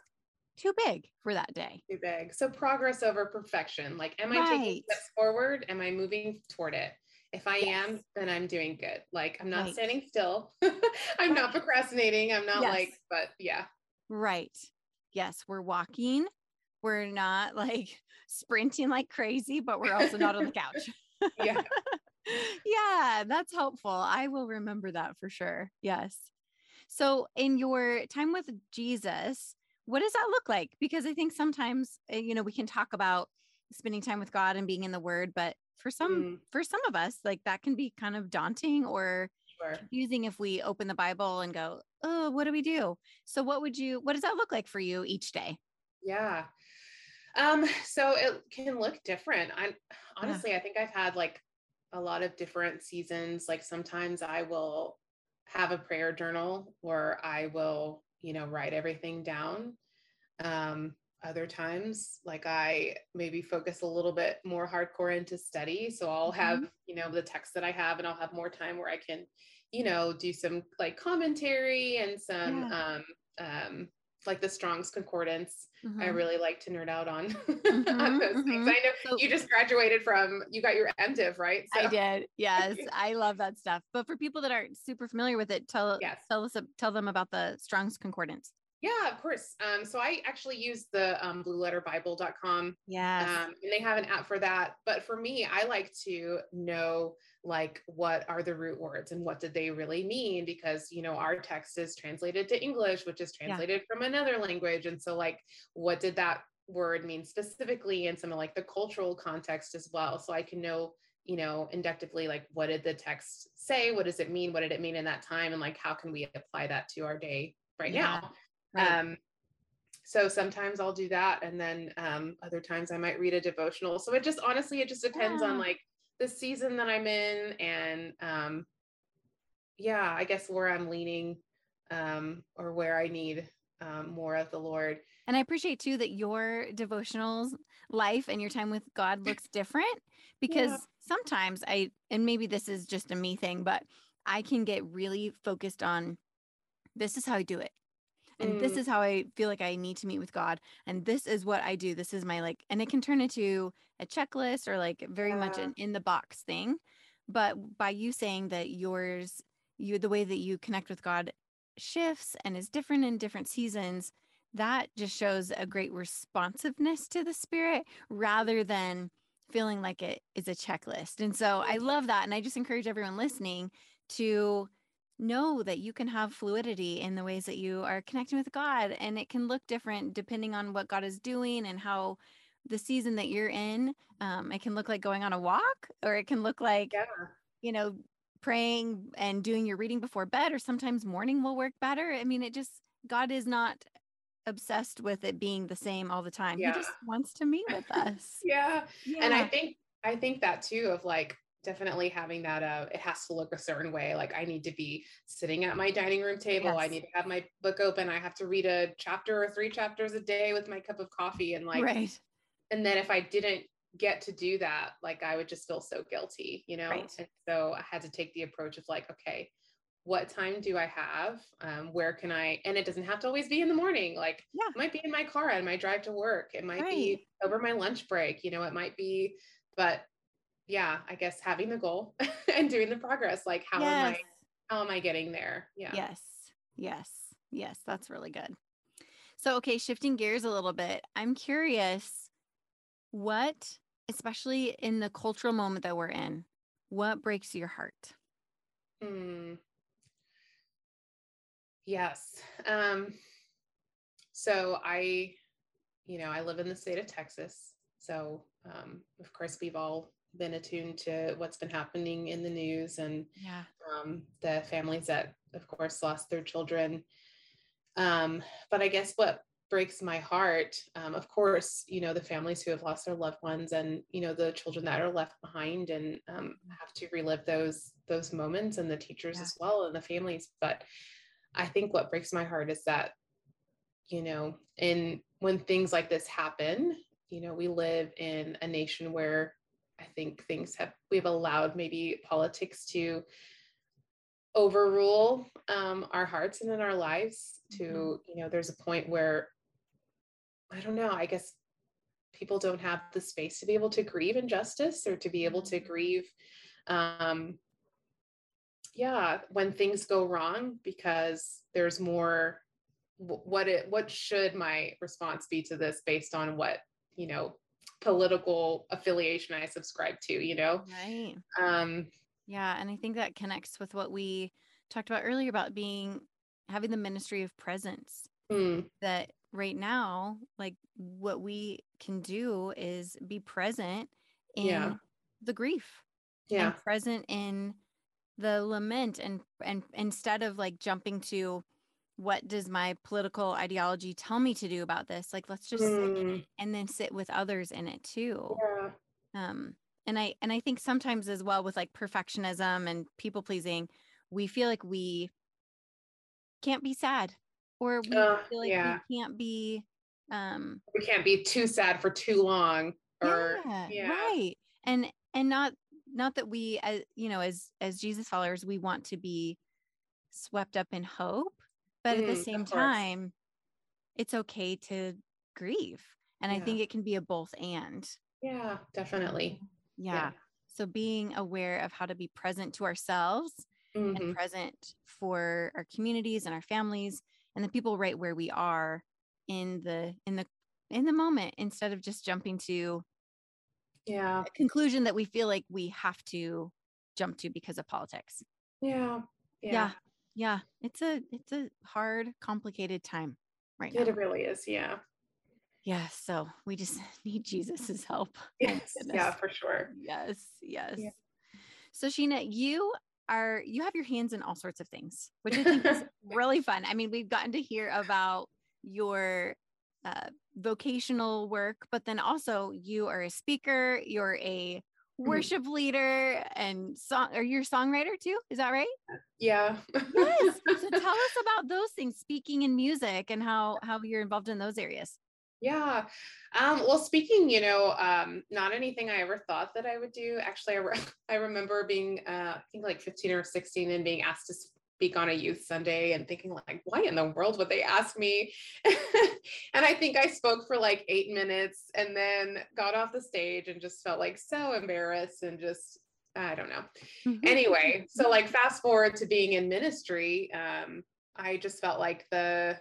too big for that day. Too big. So progress over perfection. Like, am I taking steps forward? Am I moving toward it? If I Yes. am, then I'm doing good. Like, I'm not Right. standing still. I'm not procrastinating. I'm not Yes. like, but yeah. Right. Yes, we're walking. We're not like sprinting like crazy, but we're also not on the couch. Yeah. yeah, that's helpful. I will remember that for sure. Yes. So, in your time with Jesus, what does that look like? Because I think sometimes, uh, you know, we can talk about spending time with God and being in the Word, but for some, Mm, for some of us, like that can be kind of daunting or sure. confusing if we open the Bible and go, "Oh, what do we do?" So, what would you? What does that look like for you each day? Yeah. Um, so it can look different. I honestly, I think I've had like a lot of different seasons. Like sometimes I will have a prayer journal where I will, you know, write everything down. Um, other times, like I maybe focus a little bit more hardcore into study. So I'll have, you know, the text that I have and I'll have more time where I can, you know, do some like commentary and some um um like the Strong's Concordance. I Mhm. really like to nerd out on, on Mhm, those things. mhm. I know So- you just graduated from you got your MDiv, right? I did. Yes, I love that stuff. But for people that aren't super familiar with it, tell Yes. tell us tell them about the Strong's Concordance. Yeah, of course. Um, so I actually use the um, blueletterbible.com Yes. um, and they have an app for that. But for me, I like to know like what are the root words and what did they really mean? Because you know our text is translated to English, which is Yeah. translated from another language, and so like what did that word mean specifically in some of like the cultural context as well, so I can know you know inductively like what did the text say, what does it mean, what did it mean in that time, and like how can we apply that to our day right Yeah. now. Right. Um, so sometimes I'll do that, and then um, other times I might read a devotional. So it just honestly, it just depends on like the season that I'm in, and um, yeah, I guess where I'm leaning um, or where I need um, more of the Lord. and I appreciate too that your devotionals life and your time with God looks different because Yeah. sometimes I and maybe this is just a me thing, but I can get really focused on this is how I do it. And this Mm. is how I feel like I need to meet with God. And this is what I do. This is my like, and it can turn into a checklist or like very much an in the box thing. But by you saying that yours, you, the way that you connect with God shifts and is different in different seasons, that just shows a great responsiveness to the spirit rather than feeling like it is a checklist. And so I love that. And I just encourage everyone listening to know that you can have fluidity in the ways that you are connecting with God. And it can look different depending on what God is doing and how the season that you're in. Um, it can look like going on a walk, or it can look like, Yeah, you know, praying and doing your reading before bed, or sometimes morning will work better. I mean, it just, God is not obsessed with it being the same all the time. Yeah. He just wants to meet with us. yeah. Yeah. And I think I think that too of like definitely having that uh it has to look a certain way like i need to be sitting at my dining room table i need to have my book open i have to read a chapter or three chapters a day with my cup of coffee and like right. and then if i didn't get to do that like i would just feel so guilty you know Right. and so i had to take the approach of like okay what time do i have um, where can i and it doesn't have to always be in the morning like Yeah. it might be in my car on my drive to work it might be over my lunch break you know it might be but yeah i guess having the goal and doing the progress like how am i how am i getting there yeah Yes. Yes. Yes. That's really good. So, okay, shifting gears a little bit, I'm curious what, especially in the cultural moment that we're in, what breaks your heart? Hmm. Yes. Um, so I, you know, I live in the state of Texas. So, um, of course, we've all been attuned to what's been happening in the news and Yeah. um, the families that, of course, lost their children. Um, but I guess what breaks my heart, um, of course, you know, the families who have lost their loved ones and, you know, the children that are left behind and um, have to relive those those moments and the teachers Yeah. as well and the families. But I think what breaks my heart is that, you know, in when things like this happen, you know, we live in a nation where I think things have we've allowed maybe politics to overrule um, our hearts and in our lives to Mhm. you know there's a point where I don't know, I guess people don't have the space to be able to grieve injustice or to be able to Mm-hmm. grieve um yeah when things go wrong because there's more what it what should my response be to this based on what you know political affiliation i subscribe to you know Right. um Yeah. And I think that connects with what we talked about earlier about being having the ministry of presence. hmm, That right now, like what we can do is be present in Yeah. the grief yeah and present in the lament and and instead of like jumping to what does my political ideology tell me to do about this? Like let's just it and then sit with others in it too. Yeah. Um and i and i think sometimes as well with like perfectionism and people pleasing we feel like we can't be sad or we Uh, feel like yeah. we can't be um we can't be too sad for too long or yeah, yeah. right. And and not not that we as you know as as jesus followers we want to be swept up in hope but at Mm, the same time it's okay to grieve and i think it can be a both and yeah definitely yeah. so being aware of how to be present to ourselves Mhm. and present for our communities and our families and the people right where we are in the in the in the moment instead of just jumping to yeah a conclusion that we feel like we have to jump to because of politics. yeah Yeah. Yeah. Yeah, it's a it's a hard, complicated time right now. it really is yeah Yeah. So we just need Jesus's help. Oh yes yeah for sure Yes. Yes. Yeah. So Sheena, you are you have your hands in all sorts of things, which I think is really fun. I mean, we've gotten to hear about your uh, vocational work, but then also you are a speaker, you're a worship leader, and song. Are you a songwriter too? Is that right? yeah Yes. so tell us about those things, speaking and music, and how how you're involved in those areas. Yeah. Um, well, speaking, you know, um, not anything I ever thought that I would do. Actually, I, re- I remember being, uh, I think like 15 or 16 and being asked to speak on a youth Sunday and thinking like, why in the world would they ask me? and I think I spoke for like eight minutes and then got off the stage and just felt like so embarrassed and just, I don't know anyway so like fast forward to being in ministry um i just felt like the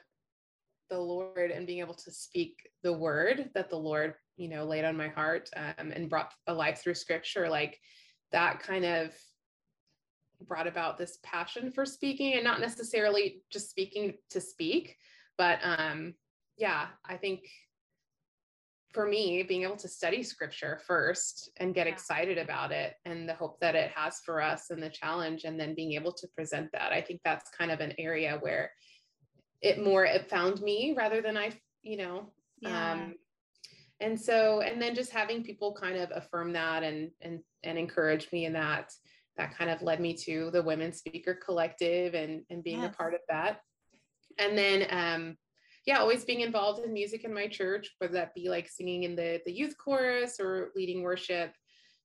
the lord and being able to speak the word that the lord you know laid on my heart um, and brought alive through scripture like that kind of brought about this passion for speaking and not necessarily just speaking to speak but um yeah i think for me being able to study scripture first and get Yeah. excited about it and the hope that it has for us and the challenge and then being able to present that i think that's kind of an area where it more it found me rather than i you know Yeah. um and so and then just having people kind of affirm that and and and encourage me in that that kind of led me to the women speaker collective and and being Yes. a part of that. And then um yeah always being involved in music in my church whether that be like singing in the the youth chorus or leading worship.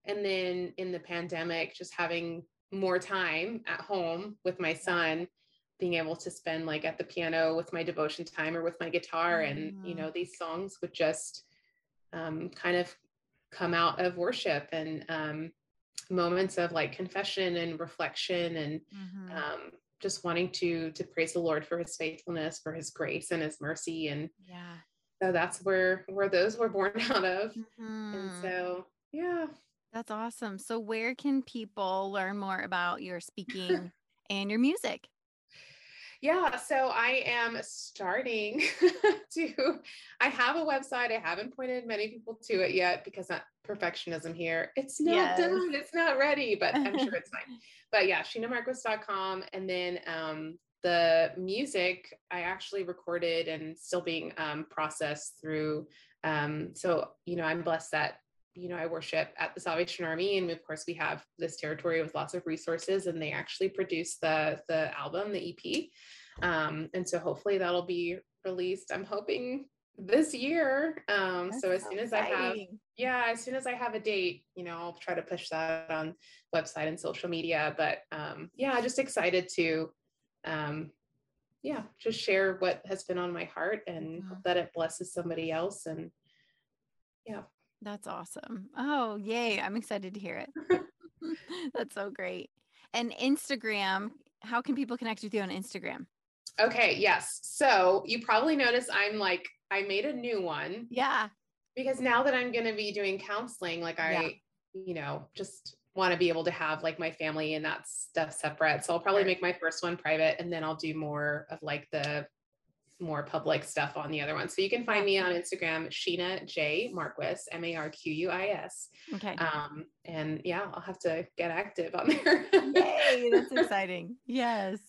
And then in the pandemic just having more time at home with my son being able to spend like at the piano with my devotion time or with my guitar. And you know these songs would just um, kind of come out of worship. And um, moments of like confession and reflection and Mhm. um, just wanting to to praise the lord for his faithfulness for his grace and his mercy and yeah. so that's where where those were born out of Mhm. and so yeah That's awesome. So, where can people learn more about your speaking and your music? Yeah, so I am starting to. I have a website. I haven't pointed many people to it yet because that perfectionism here. It's not Yes. done. It's not ready, but I'm sure it's fine. But yeah, sheenamarquis.com. And then um, the music I actually recorded and still being um, processed through. Um, so, you know, I'm blessed that, you know, I worship at the Salvation Army. And of course, we have this territory with lots of resources and they actually produce the, the album, the EP. Um, and so hopefully that'll be released. I'm hoping this year. Um, so as soon as I have yeah as soon as i have a date you know i'll try to push that on website and social media but um yeah just excited to um yeah, just share what has been on my heart and hope that it blesses somebody else. And yeah. That's awesome. Oh, yay. I'm excited to hear it. That's so great. And Instagram, how can people connect with you on Instagram? Okay. Yes. So you probably notice I'm like, I made a new one Yeah. because now that I'm going to be doing counseling, like I, Yeah. you know, just want to be able to have like my family and that stuff separate. So I'll probably make my first one private and then I'll do more of like the more public stuff on the other one. So you can find me on Instagram, Sheena J Marquis, M A R Q U I S. Okay. Um, and yeah, I'll have to get active on there. Yay. That's exciting. Yes.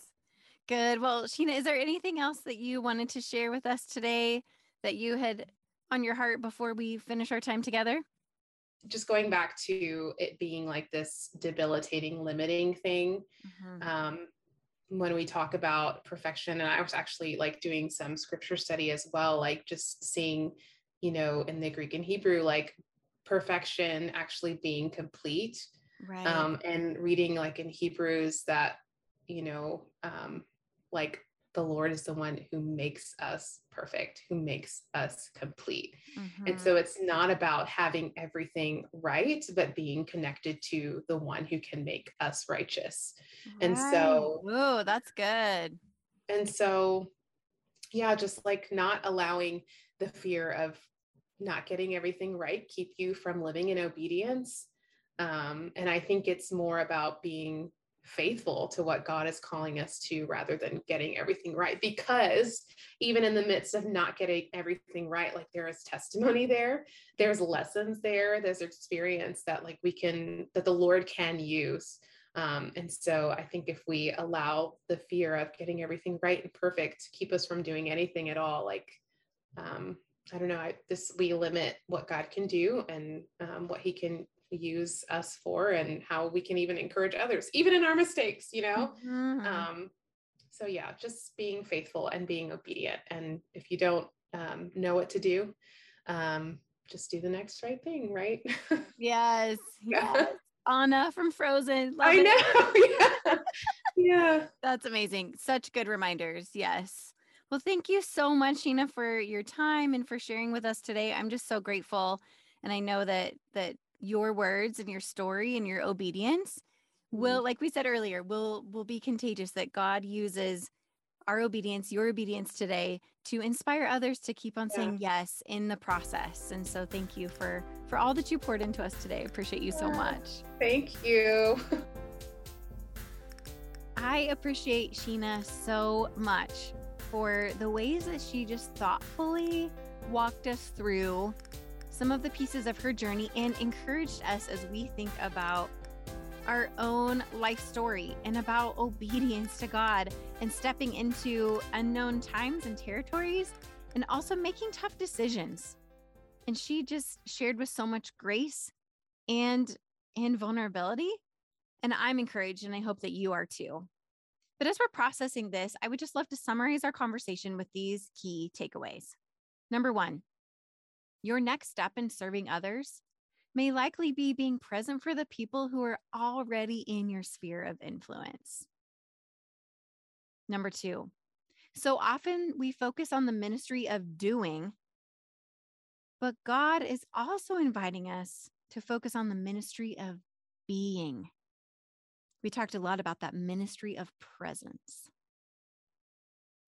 Good. Well, Sheena, is there anything else that you wanted to share with us today that you had on your heart before we finish our time together? Just going back to it being like this debilitating, limiting thing. Mhm. um, when we talk about perfection and i was actually like doing some scripture study as well like just seeing you know in the greek and hebrew like perfection actually being complete Right. um, and reading like in hebrews that you know um, like the lord is the one who makes us perfect who makes us complete and Mhm. so it's not about having everything right but being connected to the one who can make us righteous and so- oh, that's good. and so yeah just like not allowing the fear of not getting everything right keep you from living in obedience um, and i think it's more about being faithful to what god is calling us to rather than getting everything right. Because even in the midst of not getting everything right like there is testimony there there's lessons there there's experience that like we can that the lord can use. Um, and so I think if we allow the fear of getting everything right and perfect to keep us from doing anything at all, like um, I don't know, I, this we limit what God can do and um, what He can use us for, and how we can even encourage others, even in our mistakes, you know. Mhm. Um, so yeah, just being faithful and being obedient. And if you don't um, know what to do, um, just do the next right thing, right? yes. Yes. Anna from Frozen. Love I know. yeah. yeah. That's amazing. Such good reminders. Yes. Well, thank you so much, Sheena, for your time and for sharing with us today. I'm just so grateful. And I know that that your words and your story and your obedience will, mm-hmm. like we said earlier, will will be contagious, that God uses our obedience, your obedience today to inspire others to keep on Yeah. saying yes in the process. And so thank you for for all that you poured into us today. Appreciate you so much. Thank you. I appreciate Sheena so much for the ways that she just thoughtfully walked us through some of the pieces of her journey and encouraged us as we think about our own life story and about obedience to God and stepping into unknown times and territories and also making tough decisions. And she just shared with so much grace and and vulnerability and I'm encouraged and I hope that you are too. But as we're processing this, I would just love to summarize our conversation with these key takeaways. Number one, your next step in serving others may likely be being present for the people who are already in your sphere of influence. Number two, so often we focus on the ministry of doing, but God is also inviting us to focus on the ministry of being. We talked a lot about that ministry of presence.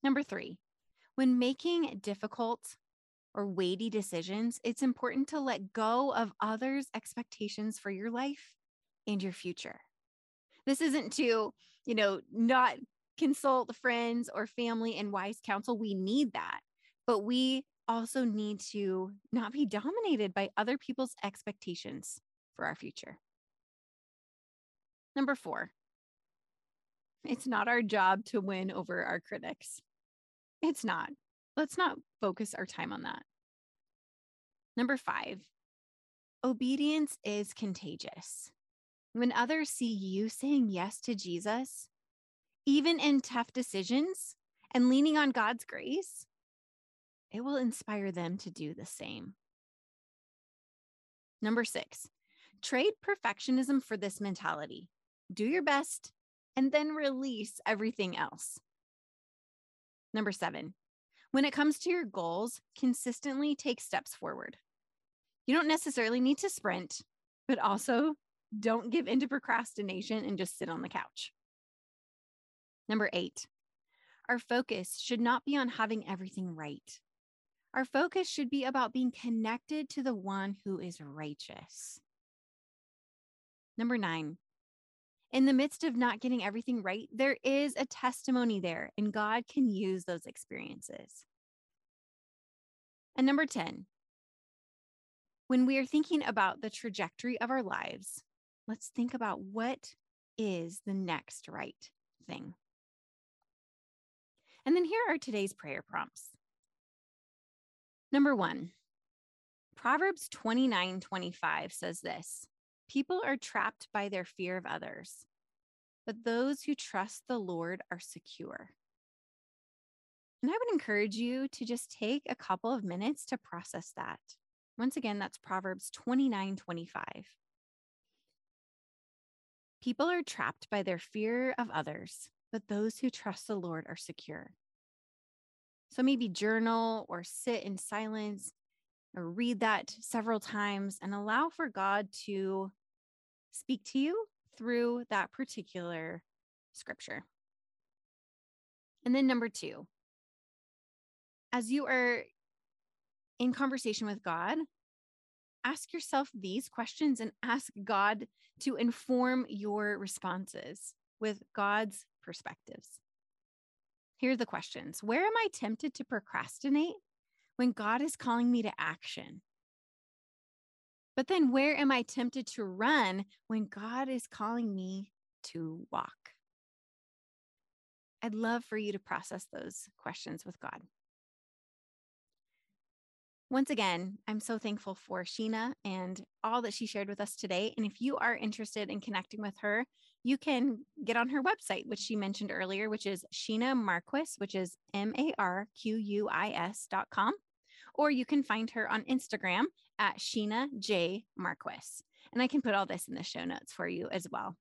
Number three, when making difficult or weighty decisions, it's important to let go of others' expectations for your life and your future. This isn't to, you know, not consult friends or family and wise counsel. We need that. But we also need to not be dominated by other people's expectations for our future. Number four, it's not our job to win over our critics. It's not. Let's not focus our time on that. Number five, obedience is contagious. When others see you saying yes to Jesus, even in tough decisions and leaning on God's grace, it will inspire them to do the same. Number six, trade perfectionism for this mentality. Do your best and then release everything else. Number seven, when it comes to your goals, consistently take steps forward. You don't necessarily need to sprint, but also don't give into procrastination and just sit on the couch. Number eight, our focus should not be on having everything right. Our focus should be about being connected to the one who is righteous. Number nine, in the midst of not getting everything right, there is a testimony there, and God can use those experiences. And number 10, when we are thinking about the trajectory of our lives, let's think about what is the next right thing. And then here are today's prayer prompts. Number one, Proverbs 29 25 says this People are trapped by their fear of others, but those who trust the Lord are secure. And I would encourage you to just take a couple of minutes to process that. Once again, that's Proverbs 29 25. People are trapped by their fear of others, but those who trust the Lord are secure. So maybe journal or sit in silence or read that several times and allow for God to speak to you through that particular scripture. And then number two, as you are in conversation with God, ask yourself these questions and ask God to inform your responses with God's perspectives. Here are the questions Where am I tempted to procrastinate when God is calling me to action? But then where am I tempted to run when God is calling me to walk? I'd love for you to process those questions with God. Once again, I'm so thankful for Sheena and all that she shared with us today. And if you are interested in connecting with her, you can get on her website, which she mentioned earlier, which is Sheena Marquis, which is M A R Q U I S dot com. Or you can find her on Instagram at Sheena J Marquis. And I can put all this in the show notes for you as well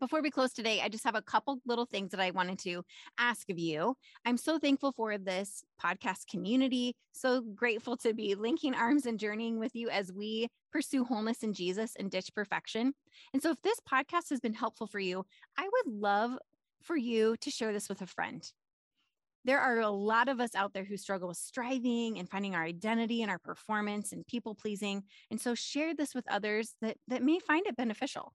before we close today, I just have a couple little things that I wanted to ask of you. I'm so thankful for this podcast community. So grateful to be linking arms and journeying with you as we pursue wholeness in Jesus and ditch perfection. And so, if this podcast has been helpful for you, I would love for you to share this with a friend. There are a lot of us out there who struggle with striving and finding our identity and our performance and people pleasing. And so, share this with others that, that may find it beneficial.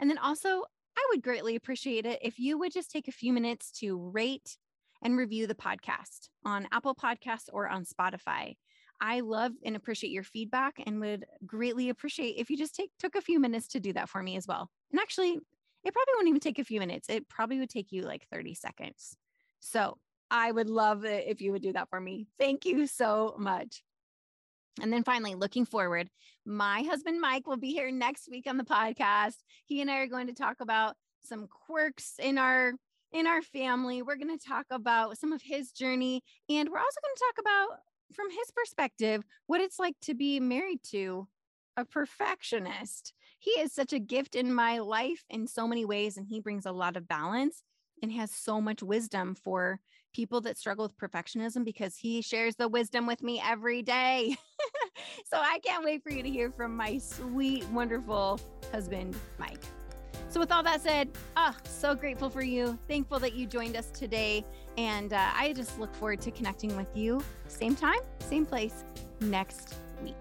And then also, I would greatly appreciate it if you would just take a few minutes to rate and review the podcast on Apple Podcasts or on Spotify. I love and appreciate your feedback and would greatly appreciate if you just take took a few minutes to do that for me as well. And actually, it probably won't even take a few minutes. It probably would take you like 30 seconds. So, I would love it if you would do that for me. Thank you so much. And then finally, looking forward, my husband Mike will be here next week on the podcast. He and I are going to talk about some quirks in our in our family. We're going to talk about some of his journey and we're also going to talk about from his perspective what it's like to be married to a perfectionist. He is such a gift in my life in so many ways and he brings a lot of balance and has so much wisdom for people that struggle with perfectionism because he shares the wisdom with me every day. so I can't wait for you to hear from my sweet, wonderful husband, Mike. So, with all that said, oh, so grateful for you. Thankful that you joined us today. And uh, I just look forward to connecting with you, same time, same place, next week.